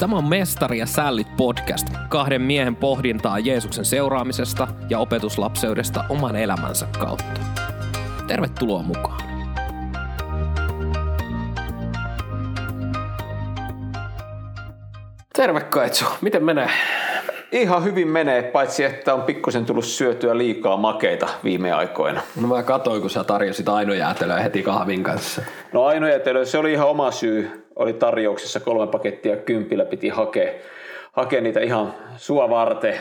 Tämä on Mestari ja Sällit podcast, kahden miehen pohdintaa Jeesuksen seuraamisesta ja opetuslapseudesta oman elämänsä kautta. Tervetuloa mukaan. Terve Kaitsu, miten menee? Ihan hyvin menee, paitsi että on pikkusen tullut syötyä liikaa makeita viime aikoina. No mä katsoin, kun sä tarjosit ainojäätelöä heti kahvin kanssa. No ainojäätelö, se oli ihan oma syy. Oli tarjouksessa kolme pakettia kympillä, piti hakea, hakea niitä ihan sua varten.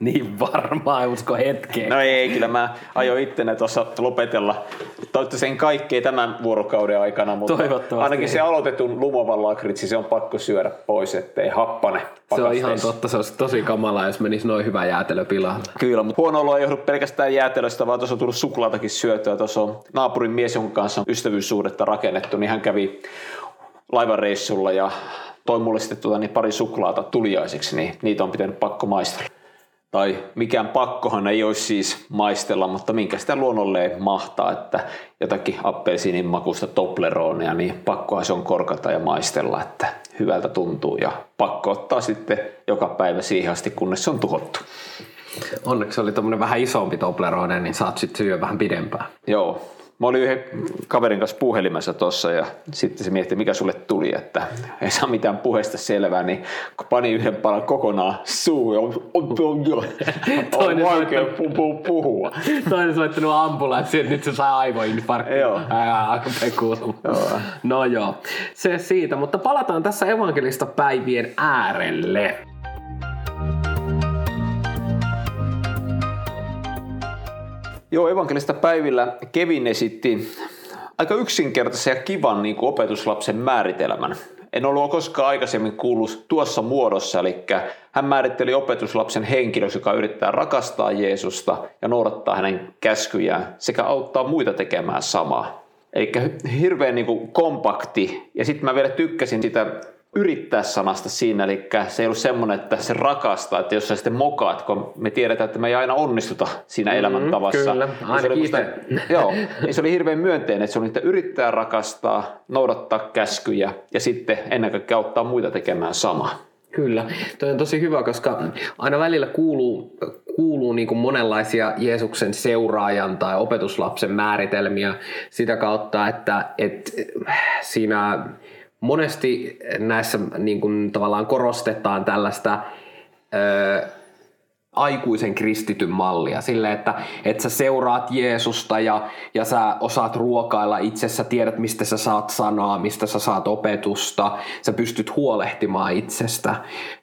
Niin varmaan, usko hetkeen. No ei, kyllä mä aion ittenä tuossa lopetella. Toivottavasti sen kaikkea tämän vuorokauden aikana, mutta ainakin se aloitetun lumovan lakritsi, se on pakko syödä pois, ettei happane Se on ihan totta, se olisi tosi kamala, jos menisi noin hyvä jäätelö pilalle. Kyllä, mutta huono olo ei johdu pelkästään jäätelöstä, vaan tuossa on tullut suklaatakin syötyä. Tuossa on naapurin mies, jonka kanssa on ystävyyssuhdetta rakennettu, niin hän kävi laivareissulla ja toi mulle sitten tuota, niin pari suklaata tuliaiseksi, niin niitä on pitänyt pakko maistella tai mikään pakkohan ei olisi siis maistella, mutta minkä sitä luonnolleen mahtaa, että jotakin appelsiinin makusta Tobleronea, niin pakkohan se on korkata ja maistella, että hyvältä tuntuu ja pakko ottaa sitten joka päivä siihen asti, kunnes se on tuhottu. Onneksi oli tuommoinen vähän isompi Toblerone, niin saat sitten syödä vähän pidempään. Joo, Mä olin yhden kaverin kanssa puhelimessa tuossa ja sitten se mietti, mikä sulle tuli, että ei saa mitään puheesta selvää, niin kun pani yhden palan kokonaan suu, on, on, on, on, on vaikea pu- puhua. Toinen soittanut ambulanssi, että nyt se saa aivoinfarkti. Joo. joo. No joo, se siitä, mutta palataan tässä evankelista päivien äärelle. Joo, evankelista päivillä Kevin esitti aika yksinkertaisen ja kivan niin kuin opetuslapsen määritelmän. En ollut koskaan aikaisemmin kuullut tuossa muodossa, eli hän määritteli opetuslapsen henkilöksi, joka yrittää rakastaa Jeesusta ja noudattaa hänen käskyjään sekä auttaa muita tekemään samaa. Eli hirveän niin kuin kompakti. Ja sitten mä vielä tykkäsin sitä yrittää sanasta siinä, eli se ei ollut semmoinen, että se rakastaa, että jos sä sitten mokaat, kun me tiedetään, että me ei aina onnistuta siinä mm, elämäntavassa. Kyllä, aina niin se, oli joo, niin se oli hirveän myönteinen, että se oli, että yrittää rakastaa, noudattaa käskyjä ja sitten ennen kaikkea auttaa muita tekemään samaa. Kyllä, toi on tosi hyvä, koska aina välillä kuuluu, kuuluu niin kuin monenlaisia Jeesuksen seuraajan tai opetuslapsen määritelmiä sitä kautta, että, että siinä monesti näissä niin kuin, tavallaan korostetaan tällaista ö, aikuisen kristityn mallia. Sille, että, että sä seuraat Jeesusta ja, ja sä osaat ruokailla itsessä, tiedät mistä sä saat sanaa, mistä sä saat opetusta, sä pystyt huolehtimaan itsestä.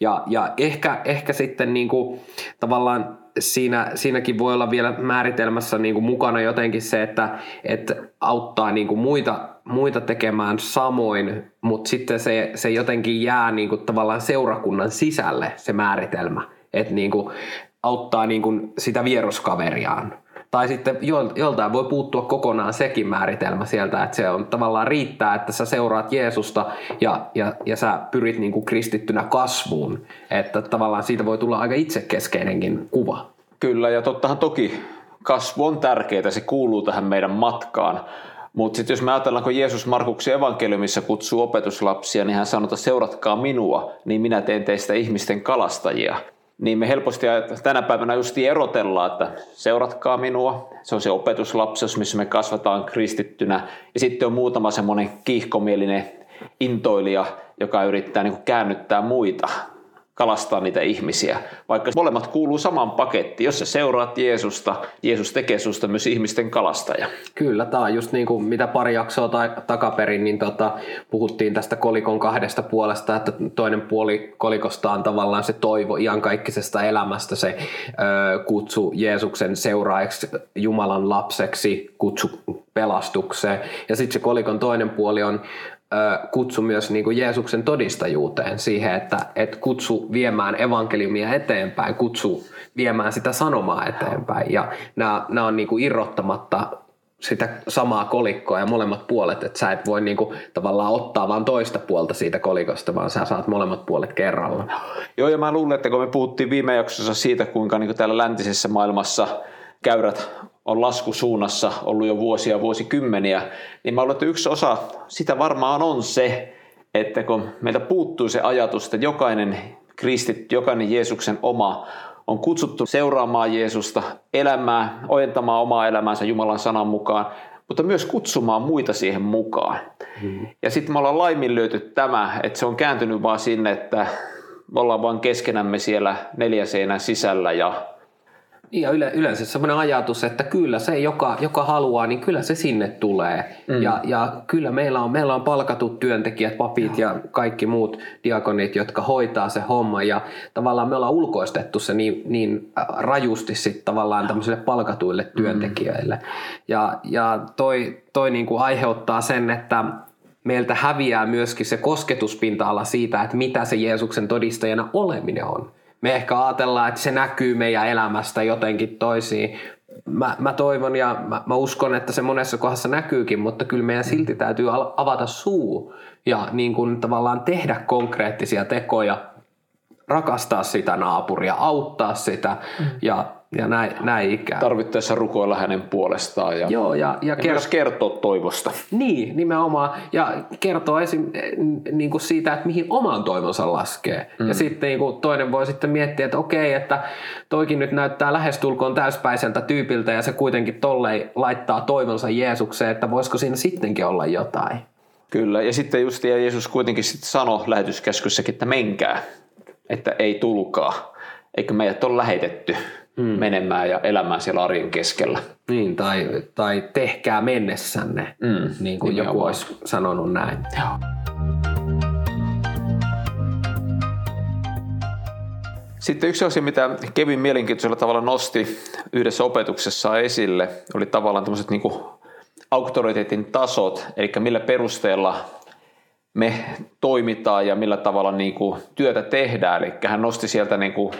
Ja, ja ehkä, ehkä sitten niin kuin, tavallaan siinä, siinäkin voi olla vielä määritelmässä niin kuin mukana jotenkin se, että, että auttaa niin kuin muita, muita tekemään samoin, mutta sitten se, se jotenkin jää niin kuin tavallaan seurakunnan sisälle se määritelmä, että niin kuin auttaa niin kuin sitä vieroskaveriaan. Tai sitten joltain voi puuttua kokonaan sekin määritelmä sieltä, että se on tavallaan riittää, että sä seuraat Jeesusta ja, ja, ja sä pyrit niin kuin kristittynä kasvuun. Että tavallaan siitä voi tulla aika itsekeskeinenkin kuva. Kyllä, ja tottahan toki kasvu on tärkeää, se kuuluu tähän meidän matkaan. Mutta sitten jos me ajatellaan, kun Jeesus Markuksen evankeliumissa kutsuu opetuslapsia, niin hän sanoo, seuratkaa minua, niin minä teen teistä ihmisten kalastajia. Niin me helposti tänä päivänä just erotellaan, että seuratkaa minua, se on se opetuslapsus, missä me kasvataan kristittynä, ja sitten on muutama semmoinen kiihkomielinen intoilija, joka yrittää niin käännyttää muita kalastaa niitä ihmisiä, vaikka molemmat kuuluu samaan pakettiin. Jos sä seuraat Jeesusta, Jeesus tekee susta myös ihmisten kalastaja. Kyllä, tämä on just niin kuin mitä pari jaksoa ta- takaperin, niin tota, puhuttiin tästä kolikon kahdesta puolesta, että toinen puoli kolikosta on tavallaan se toivo iankaikkisesta elämästä, se ö, kutsu Jeesuksen seuraajaksi, Jumalan lapseksi, kutsu pelastukseen. Ja sitten se kolikon toinen puoli on kutsu myös niin kuin Jeesuksen todistajuuteen siihen, että, että kutsu viemään evankeliumia eteenpäin, kutsu viemään sitä sanomaa eteenpäin. Ja nämä, nämä on niin kuin irrottamatta sitä samaa kolikkoa ja molemmat puolet, että sä et voi niinku tavallaan ottaa vain toista puolta siitä kolikosta, vaan sä saat molemmat puolet kerralla. Joo, ja mä luulen, että kun me puhuttiin viime jaksossa siitä, kuinka niinku täällä läntisessä maailmassa käyrät on laskusuunnassa ollut jo vuosia, vuosikymmeniä, niin mä luulen, että yksi osa sitä varmaan on se, että kun meiltä puuttuu se ajatus, että jokainen kristit, jokainen Jeesuksen oma on kutsuttu seuraamaan Jeesusta, elämää, ojentamaan omaa elämäänsä Jumalan sanan mukaan, mutta myös kutsumaan muita siihen mukaan. Hmm. Ja sitten me ollaan laiminlyöty tämä, että se on kääntynyt vaan sinne, että me ollaan vaan keskenämme siellä neljä seinän sisällä ja ja yle, yleensä sellainen ajatus, että kyllä se, joka, joka haluaa, niin kyllä se sinne tulee. Mm. Ja, ja kyllä meillä on, meillä on palkatut työntekijät, papit ja kaikki muut diakonit, jotka hoitaa se homma. Ja tavallaan me ollaan ulkoistettu se niin, niin rajusti sitten tavallaan tämmöisille palkatuille mm. työntekijöille. Mm. Ja, ja toi, toi niin kuin aiheuttaa sen, että meiltä häviää myöskin se kosketuspinta-ala siitä, että mitä se Jeesuksen todistajana oleminen on me ehkä ajatellaan, että se näkyy meidän elämästä jotenkin toisiin. Mä, mä toivon ja mä, mä uskon, että se monessa kohdassa näkyykin, mutta kyllä meidän silti täytyy avata suu ja niin kuin tavallaan tehdä konkreettisia tekoja, rakastaa sitä naapuria, auttaa sitä mm. ja ja näin, näin ikään. Tarvittaessa rukoilla hänen puolestaan ja, Joo, ja, ja, ja kert- myös kertoa toivosta. Niin, nimenomaan. Ja kertoa esim, niin kuin siitä, että mihin oman toivonsa laskee. Mm. Ja sitten niin kuin toinen voi sitten miettiä, että okei, että toikin nyt näyttää lähestulkoon täyspäiseltä tyypiltä ja se kuitenkin tollei laittaa toivonsa Jeesukseen, että voisiko siinä sittenkin olla jotain. Kyllä, ja sitten just ja Jeesus kuitenkin sitten sanoi lähetyskäskyssäkin, että menkää, että ei tulkaa, eikö meidät ole lähetetty mm. menemään ja elämään siellä arjen keskellä. Niin, tai, tai tehkää mennessänne, mm. niin kuin joku olisi sanonut näin. Joo. Sitten yksi asia, mitä Kevin mielenkiintoisella tavalla nosti yhdessä opetuksessa esille, oli tavallaan tämmöiset niin auktoriteetin tasot, eli millä perusteella me toimitaan ja millä tavalla niin kuin työtä tehdään. Eli hän nosti sieltä niin kuin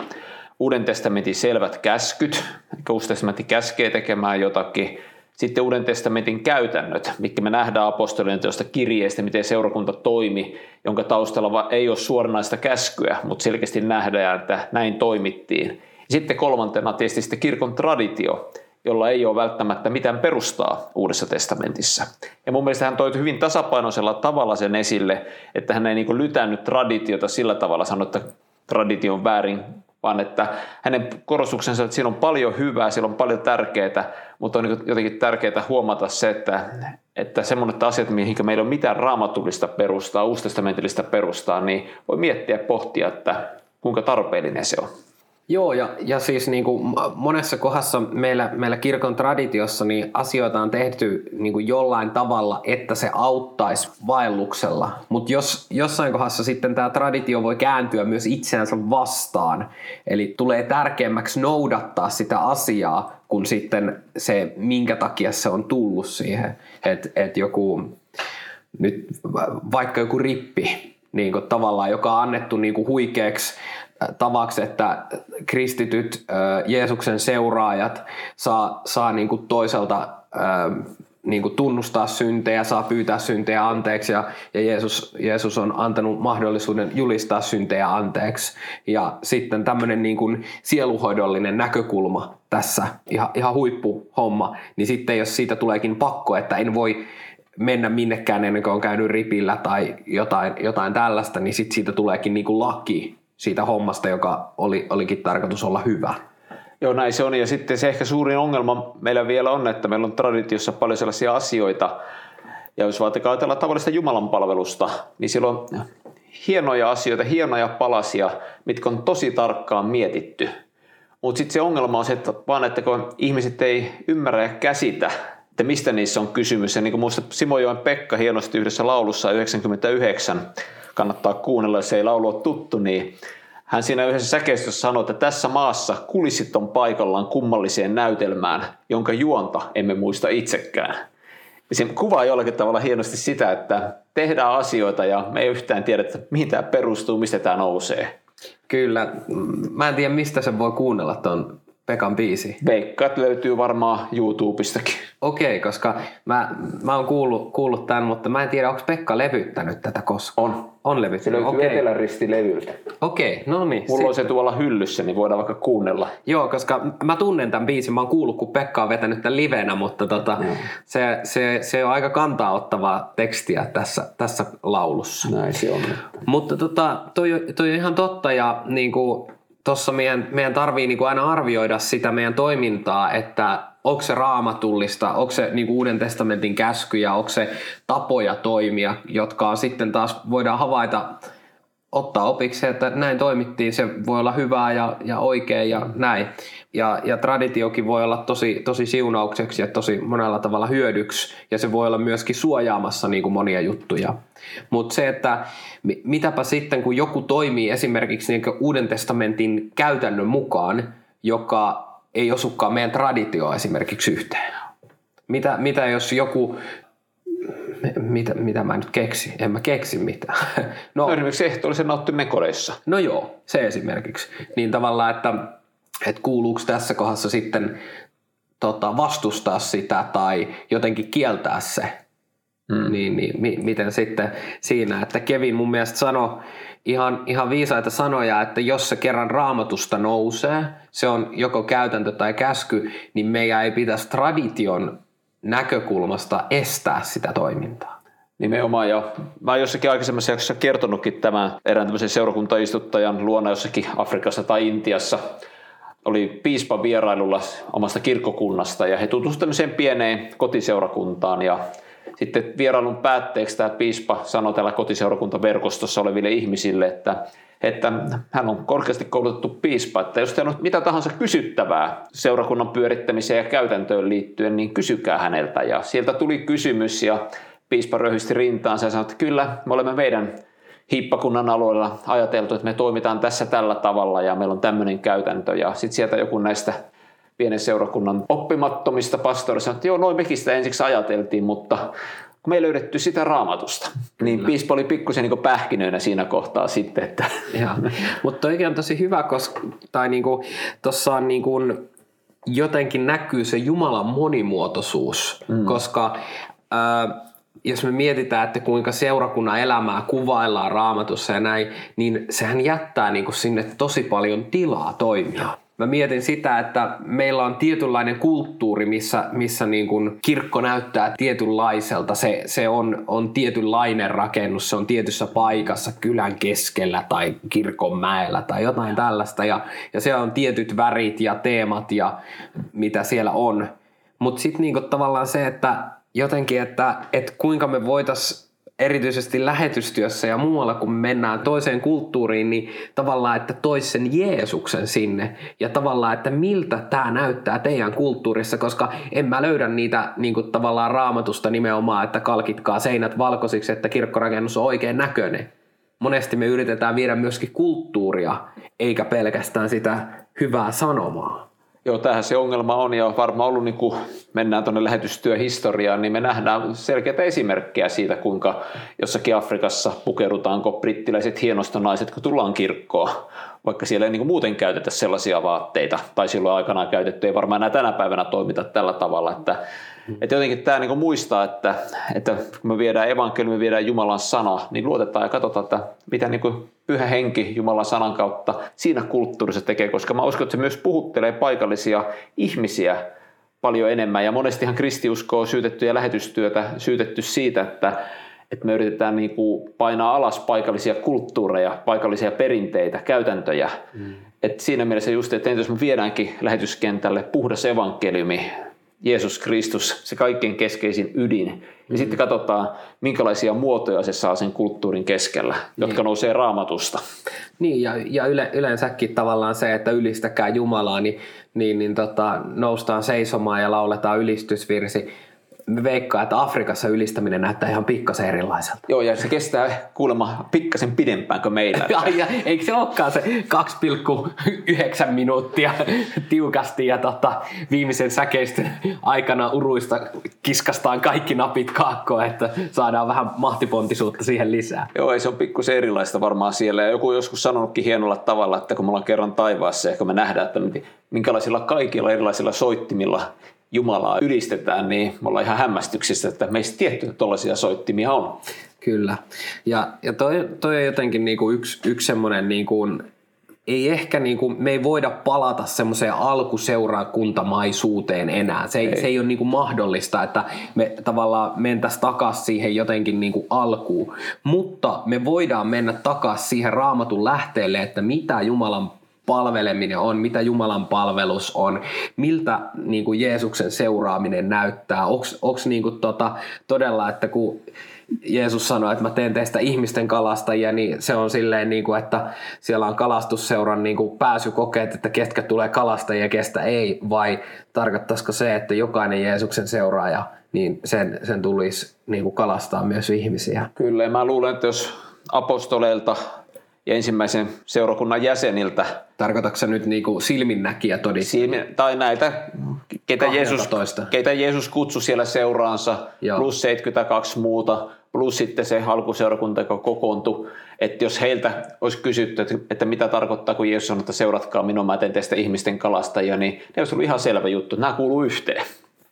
Uuden testamentin selvät käskyt, Uusi testamentti käskee tekemään jotakin. Sitten Uuden testamentin käytännöt, mitkä me nähdään apostolien teosta kirjeistä, miten seurakunta toimi, jonka taustalla ei ole suoranaista käskyä, mutta selkeästi nähdään, että näin toimittiin. Sitten kolmantena tietysti sitten kirkon traditio, jolla ei ole välttämättä mitään perustaa Uudessa testamentissa. Ja mun mielestä hän toi hyvin tasapainoisella tavalla sen esille, että hän ei niin lytännyt traditiota sillä tavalla sanoa, että traditio on väärin vaan että hänen korostuksensa, että siinä on paljon hyvää, siellä on paljon tärkeää, mutta on jotenkin tärkeää huomata se, että, että semmoiset asiat, mihin meillä on mitään raamatullista perustaa, uustestamentillista perustaa, niin voi miettiä ja pohtia, että kuinka tarpeellinen se on. Joo, ja, ja siis niin kuin monessa kohdassa meillä, meillä kirkon traditiossa niin asioita on tehty niin kuin jollain tavalla, että se auttaisi vaelluksella. Mutta jos jossain kohdassa sitten tämä traditio voi kääntyä myös itseänsä vastaan, eli tulee tärkeämmäksi noudattaa sitä asiaa, kun sitten se, minkä takia se on tullut siihen. Että et joku, nyt vaikka joku rippi, niin kuin tavallaan, joka on annettu niin kuin huikeaksi tavaksi, että kristityt Jeesuksen seuraajat saa, saa niin kuin toiselta niin kuin tunnustaa syntejä, saa pyytää syntejä anteeksi ja, ja Jeesus, Jeesus on antanut mahdollisuuden julistaa syntejä anteeksi. Ja sitten tämmöinen niin kuin sieluhoidollinen näkökulma tässä, ihan, ihan huippuhomma, niin sitten jos siitä tuleekin pakko, että en voi mennä minnekään ennen kuin on käynyt ripillä tai jotain, jotain tällaista, niin sitten siitä tuleekin niin kuin laki siitä hommasta, joka oli, olikin tarkoitus olla hyvä. Joo, näin se on. Ja sitten se ehkä suurin ongelma meillä vielä on, että meillä on traditiossa paljon sellaisia asioita, ja jos vaikka ajatellaan tavallista Jumalan palvelusta, niin siellä on hienoja asioita, hienoja palasia, mitkä on tosi tarkkaan mietitty. Mutta sitten se ongelma on se, että vaan että kun ihmiset ei ymmärrä ja käsitä, että mistä niissä on kysymys. Ja niin kuin muista Simojoen Pekka hienosti yhdessä laulussa 99 kannattaa kuunnella, jos ei laulu ole tuttu, niin hän siinä yhdessä säkeistössä sanoi, että tässä maassa kulissit on paikallaan kummalliseen näytelmään, jonka juonta emme muista itsekään. Ja se kuvaa jollakin tavalla hienosti sitä, että tehdään asioita ja me ei yhtään tiedä, että mihin tämä perustuu, mistä tämä nousee. Kyllä. Mä en tiedä, mistä se voi kuunnella tuon Pekan biisi? Veikkaat löytyy varmaan YouTubestakin. Okei, koska mä, mä oon kuullut, kuullut tämän, mutta mä en tiedä, onko Pekka levyttänyt tätä koskaan. On. On Se levyttänyt, löytyy okei. Eteläristilevyltä. Okei, no niin. Mulla on sit- se tuolla hyllyssä, niin voidaan vaikka kuunnella. Joo, koska mä tunnen tämän biisin, mä oon kuullut, kun Pekka on vetänyt tämän livenä, mutta tota, se, se, se on aika kantaa ottavaa tekstiä tässä, tässä laulussa. Näin se on. Mutta tota, toi, toi on ihan totta ja niin kuin, tossa meidän, meidän tarvii niin kuin aina arvioida sitä meidän toimintaa, että onko se raamatullista, onko se niin kuin Uuden testamentin käskyjä, onko se tapoja toimia, jotka on sitten taas voidaan havaita, ottaa opiksi, että näin toimittiin, se voi olla hyvää ja, ja oikein ja näin. Ja, ja traditiokin voi olla tosi, tosi siunaukseksi ja tosi monella tavalla hyödyksi ja se voi olla myöskin suojaamassa niin kuin monia juttuja. Mutta se, että mi- mitäpä sitten kun joku toimii esimerkiksi niin Uuden testamentin käytännön mukaan, joka ei osukaan meidän traditioon esimerkiksi yhteen. Mitä, mitä jos joku, mitä, mitä mä nyt keksin? En mä keksi mitään. No, No esimerkiksi ehtoollisen nautti mekoreissa. No joo, se esimerkiksi. Niin tavallaan, että, että kuuluuko tässä kohdassa sitten tota, vastustaa sitä tai jotenkin kieltää se. Mm. Niin, niin mi, miten sitten siinä, että Kevin mun mielestä sanoi ihan, ihan viisaita sanoja, että jos se kerran raamatusta nousee, se on joko käytäntö tai käsky, niin meidän ei pitäisi tradition näkökulmasta estää sitä toimintaa. Nimenomaan, ja mä oon jossakin aikaisemmassa jaksossa kertonutkin tämän erään tämmöisen seurakuntaistuttajan luona jossakin Afrikassa tai Intiassa. Oli piispa vierailulla omasta kirkkokunnasta ja he tutustuivat tämmöiseen pieneen kotiseurakuntaan ja sitten vierailun päätteeksi tämä piispa sanoi täällä kotiseurakuntaverkostossa oleville ihmisille, että, että hän on korkeasti koulutettu piispa, että jos teillä on mitä tahansa kysyttävää seurakunnan pyörittämiseen ja käytäntöön liittyen, niin kysykää häneltä. Ja sieltä tuli kysymys ja piispa röhysti rintaansa ja sanoi, että kyllä, me olemme meidän hiippakunnan alueella ajateltu, että me toimitaan tässä tällä tavalla ja meillä on tämmöinen käytäntö. Ja sitten sieltä joku näistä pienen seurakunnan oppimattomista pastorista sanoi, että joo, noin mekin sitä ensiksi ajateltiin, mutta kun me ei löydetty sitä raamatusta, niin piispa oli pikkusen niin pähkinöinä siinä kohtaa sitten, että. Mutta toikin on tosi hyvä, koska tai niinku, tuossa on niinku, jotenkin näkyy se Jumalan monimuotoisuus, mm. koska ää, jos me mietitään, että kuinka seurakunnan elämää kuvaillaan raamatussa ja näin, niin sehän jättää niinku sinne tosi paljon tilaa toimia. Mä mietin sitä, että meillä on tietynlainen kulttuuri, missä, missä niin kuin kirkko näyttää tietynlaiselta. Se, se on, on tietynlainen rakennus, se on tietyssä paikassa kylän keskellä tai kirkon mäellä tai jotain tällaista. Ja, ja siellä on tietyt värit ja teemat ja mitä siellä on. Mutta sitten niinku tavallaan se, että jotenkin, että, että kuinka me voitaisiin erityisesti lähetystyössä ja muualla, kun me mennään toiseen kulttuuriin, niin tavallaan, että tois sen Jeesuksen sinne ja tavallaan, että miltä tämä näyttää teidän kulttuurissa, koska en mä löydä niitä niin kuin tavallaan raamatusta nimenomaan, että kalkitkaa seinät valkoisiksi, että kirkkorakennus on oikein näköinen. Monesti me yritetään viedä myöskin kulttuuria, eikä pelkästään sitä hyvää sanomaa. Joo, tähän se ongelma on ja varmaan ollut, niin kun mennään tuonne lähetystyöhistoriaan, niin me nähdään selkeitä esimerkkejä siitä, kuinka jossakin Afrikassa pukeudutaanko brittiläiset hienostanaiset, kun tullaan kirkkoon, vaikka siellä ei niin muuten käytetä sellaisia vaatteita, tai silloin aikanaan käytetty, ei varmaan enää tänä päivänä toimita tällä tavalla, että että jotenkin tämä niin muistaa, että, että kun me viedään evankeliumi, me viedään Jumalan sana, niin luotetaan ja katsotaan, että mitä niin kuin pyhä henki Jumalan sanan kautta siinä kulttuurissa tekee, koska mä uskon, että se myös puhuttelee paikallisia ihmisiä paljon enemmän. Ja monestihan kristiusko on syytetty ja lähetystyötä syytetty siitä, että, että me yritetään niin kuin painaa alas paikallisia kulttuureja, paikallisia perinteitä, käytäntöjä. Mm. Et siinä mielessä just, että jos me viedäänkin lähetyskentälle puhdas evankeliumi, Jeesus Kristus, se kaikkein keskeisin ydin. Ja mm. sitten katsotaan, minkälaisia muotoja se saa sen kulttuurin keskellä, jotka niin. nousee raamatusta. Niin, ja, ja yle, yleensäkin tavallaan se, että ylistäkää Jumalaa, niin, niin, niin tota, noustaan seisomaan ja lauletaan ylistysvirsi. Me veikkaa, että Afrikassa ylistäminen näyttää ihan pikkasen erilaiselta. Joo, ja se kestää kuulemma pikkasen pidempään kuin meillä. Ja, ja, eikö se olekaan se 2,9 minuuttia tiukasti ja tota, viimeisen säkeistön aikana uruista kiskastaan kaikki napit kaakkoon, että saadaan vähän mahtipontisuutta siihen lisää. Joo, ei se on pikkusen erilaista varmaan siellä. Ja joku on joskus sanonutkin hienolla tavalla, että kun me ollaan kerran taivaassa, ehkä me nähdään, että minkälaisilla kaikilla erilaisilla soittimilla Jumalaa ylistetään, niin me ollaan ihan hämmästyksissä, että meistä tiettyjä tuollaisia soittimia on. Kyllä. Ja, ja toi, toi on jotenkin niinku yksi, yksi semmoinen, niinku, ei ehkä niinku, me ei voida palata semmoiseen alkuseurakuntamaisuuteen enää. Se ei, ei. Se ei ole niinku mahdollista, että me tavallaan mentäisiin takaisin siihen jotenkin niinku alkuun. Mutta me voidaan mennä takaisin siihen raamatun lähteelle, että mitä Jumalan palveleminen on, mitä Jumalan palvelus on, miltä niin kuin Jeesuksen seuraaminen näyttää. Onko niin tota, todella, että kun Jeesus sanoi, että mä teen teistä ihmisten kalastajia, niin se on silleen, niin kuin, että siellä on kalastusseuran niin kuin pääsykokeet, että ketkä tulee kalastajia ja kestä ei, vai tarkoittaisiko se, että jokainen Jeesuksen seuraaja, niin sen, sen tulisi niin kuin kalastaa myös ihmisiä? Kyllä, mä luulen, että jos apostoleilta ja ensimmäisen seurakunnan jäseniltä. Tarkoitatko nyt niinku silminnäkiä todistaa? Silmin, tai näitä, ketä Jeesus, ketä Jeesus kutsui siellä seuraansa, Joo. plus 72 muuta, plus sitten se alkuseurakunta, joka kokoontui. Että jos heiltä olisi kysytty, että, että mitä tarkoittaa, kun Jeesus sanoo, että seuratkaa minua, mä teen teistä ihmisten kalastajia, niin ne olisi ollut ihan selvä juttu, nämä kuuluu yhteen.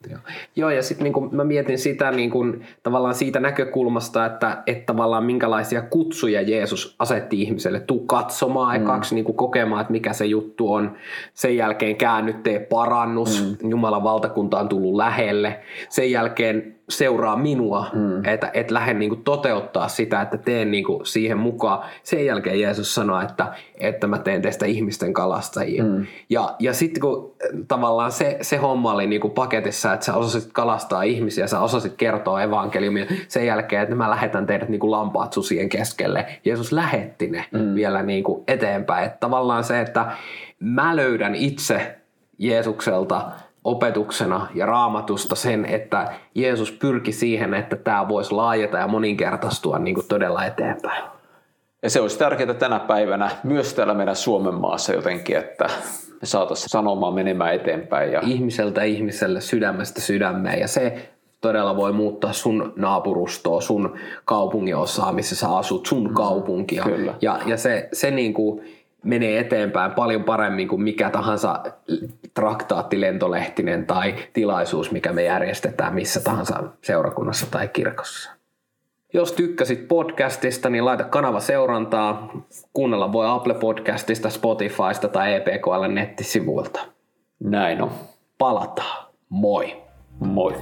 Joo, Joo ja sitten niin mä mietin sitä niin kun, tavallaan siitä näkökulmasta, että, että tavallaan minkälaisia kutsuja Jeesus asetti ihmiselle. Tuu katsomaan mm. ekaksi niin kokemaan, että mikä se juttu on. Sen jälkeen käännyt, tee parannus. Mm. Jumalan valtakunta on tullut lähelle. Sen jälkeen seuraa minua, mm. että et lähde niinku toteuttaa sitä, että teen niinku siihen mukaan. Sen jälkeen Jeesus sanoi, että, että mä teen teistä ihmisten kalastajia. Mm. Ja, ja sitten kun tavallaan se, se homma oli niinku paketissa, että sä osasit kalastaa ihmisiä, sä osasit kertoa evankeliumia, sen jälkeen, että mä lähetän teidät niinku lampaat susien keskelle. Jeesus lähetti ne mm. vielä niinku eteenpäin. Että tavallaan se, että mä löydän itse Jeesukselta – opetuksena ja raamatusta sen, että Jeesus pyrki siihen, että tämä voisi laajeta ja moninkertaistua niin kuin todella eteenpäin. Ja se olisi tärkeää tänä päivänä myös täällä meidän Suomen maassa jotenkin, että me saataisiin sanomaan menemään eteenpäin. Ja... Ihmiseltä ihmiselle, sydämestä sydämeen ja se todella voi muuttaa sun naapurustoa, sun kaupungin osaa, missä sä asut, sun mm, kaupunkia. Kyllä. Ja, ja se, se niin kuin, menee eteenpäin paljon paremmin kuin mikä tahansa traktaattilentolehtinen tai tilaisuus, mikä me järjestetään missä tahansa seurakunnassa tai kirkossa. Jos tykkäsit podcastista, niin laita kanava seurantaa. Kuunnella voi Apple Podcastista, Spotifysta tai EPKL nettisivuilta. Näin on. Palataan. Moi. Moi.